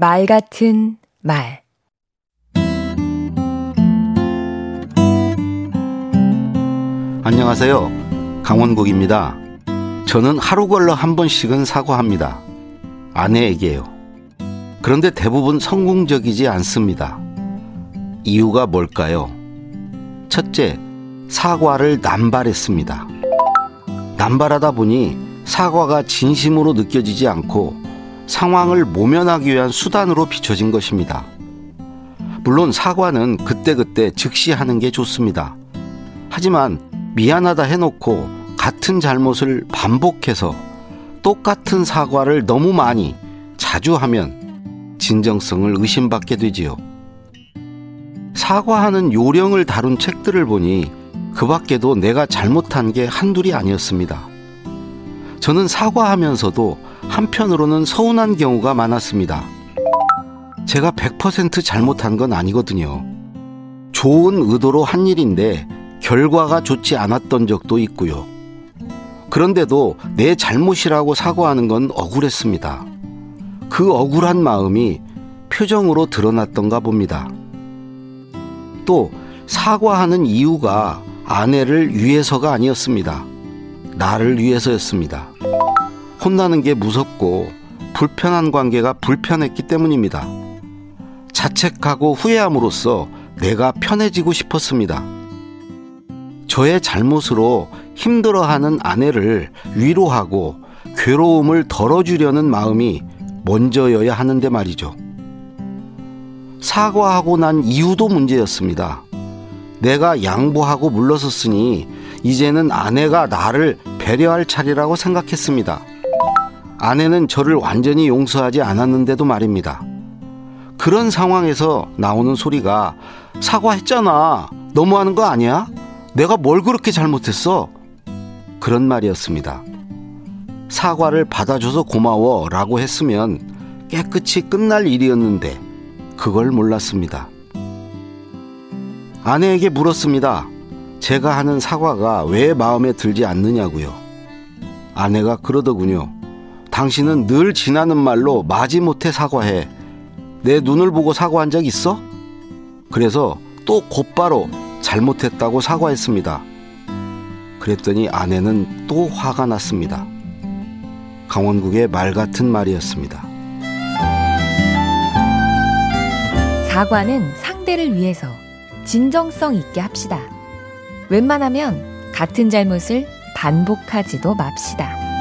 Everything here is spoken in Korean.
말 같은 말 안녕하세요. 강원국입니다. 저는 하루 걸러 한 번씩은 사과합니다. 아내에게요. 그런데 대부분 성공적이지 않습니다. 이유가 뭘까요? 첫째, 사과를 남발했습니다. 남발하다 보니 사과가 진심으로 느껴지지 않고 상황을 모면하기 위한 수단으로 비춰진 것입니다. 물론 사과는 그때그때 즉시 하는 게 좋습니다. 하지만 미안하다 해놓고 같은 잘못을 반복해서 똑같은 사과를 너무 많이 자주 하면 진정성을 의심받게 되지요. 사과하는 요령을 다룬 책들을 보니 그 밖에도 내가 잘못한 게 한둘이 아니었습니다. 저는 사과하면서도 한편으로는 서운한 경우가 많았습니다. 제가 100% 잘못한 건 아니거든요. 좋은 의도로 한 일인데 결과가 좋지 않았던 적도 있고요. 그런데도 내 잘못이라고 사과하는 건 억울했습니다. 그 억울한 마음이 표정으로 드러났던가 봅니다. 또 사과하는 이유가 아내를 위해서가 아니었습니다. 나를 위해서였습니다. 혼나는 게 무섭고 불편한 관계가 불편했기 때문입니다. 자책하고 후회함으로써 내가 편해지고 싶었습니다. 저의 잘못으로 힘들어하는 아내를 위로하고 괴로움을 덜어주려는 마음이 먼저여야 하는데 말이죠. 사과하고 난 이유도 문제였습니다. 내가 양보하고 물러섰으니 이제는 아내가 나를 배려할 차례라고 생각했습니다. 아내는 저를 완전히 용서하지 않았는데도 말입니다. 그런 상황에서 나오는 소리가 사과했잖아. 너무하는 거 아니야? 내가 뭘 그렇게 잘못했어? 그런 말이었습니다. 사과를 받아줘서 고마워 라고 했으면 깨끗이 끝날 일이었는데 그걸 몰랐습니다. 아내에게 물었습니다. 제가 하는 사과가 왜 마음에 들지 않느냐고요. 아내가 그러더군요. 당신은 늘 지나는 말로 마지못해 사과해. 내 눈을 보고 사과한 적 있어? 그래서 또 곧바로 잘못했다고 사과했습니다. 그랬더니 아내는 또 화가 났습니다. 강원국의 말 같은 말이었습니다. 사과는 상대를 위해서 진정성 있게 합시다. 웬만하면 같은 잘못을 반복하지도 맙시다.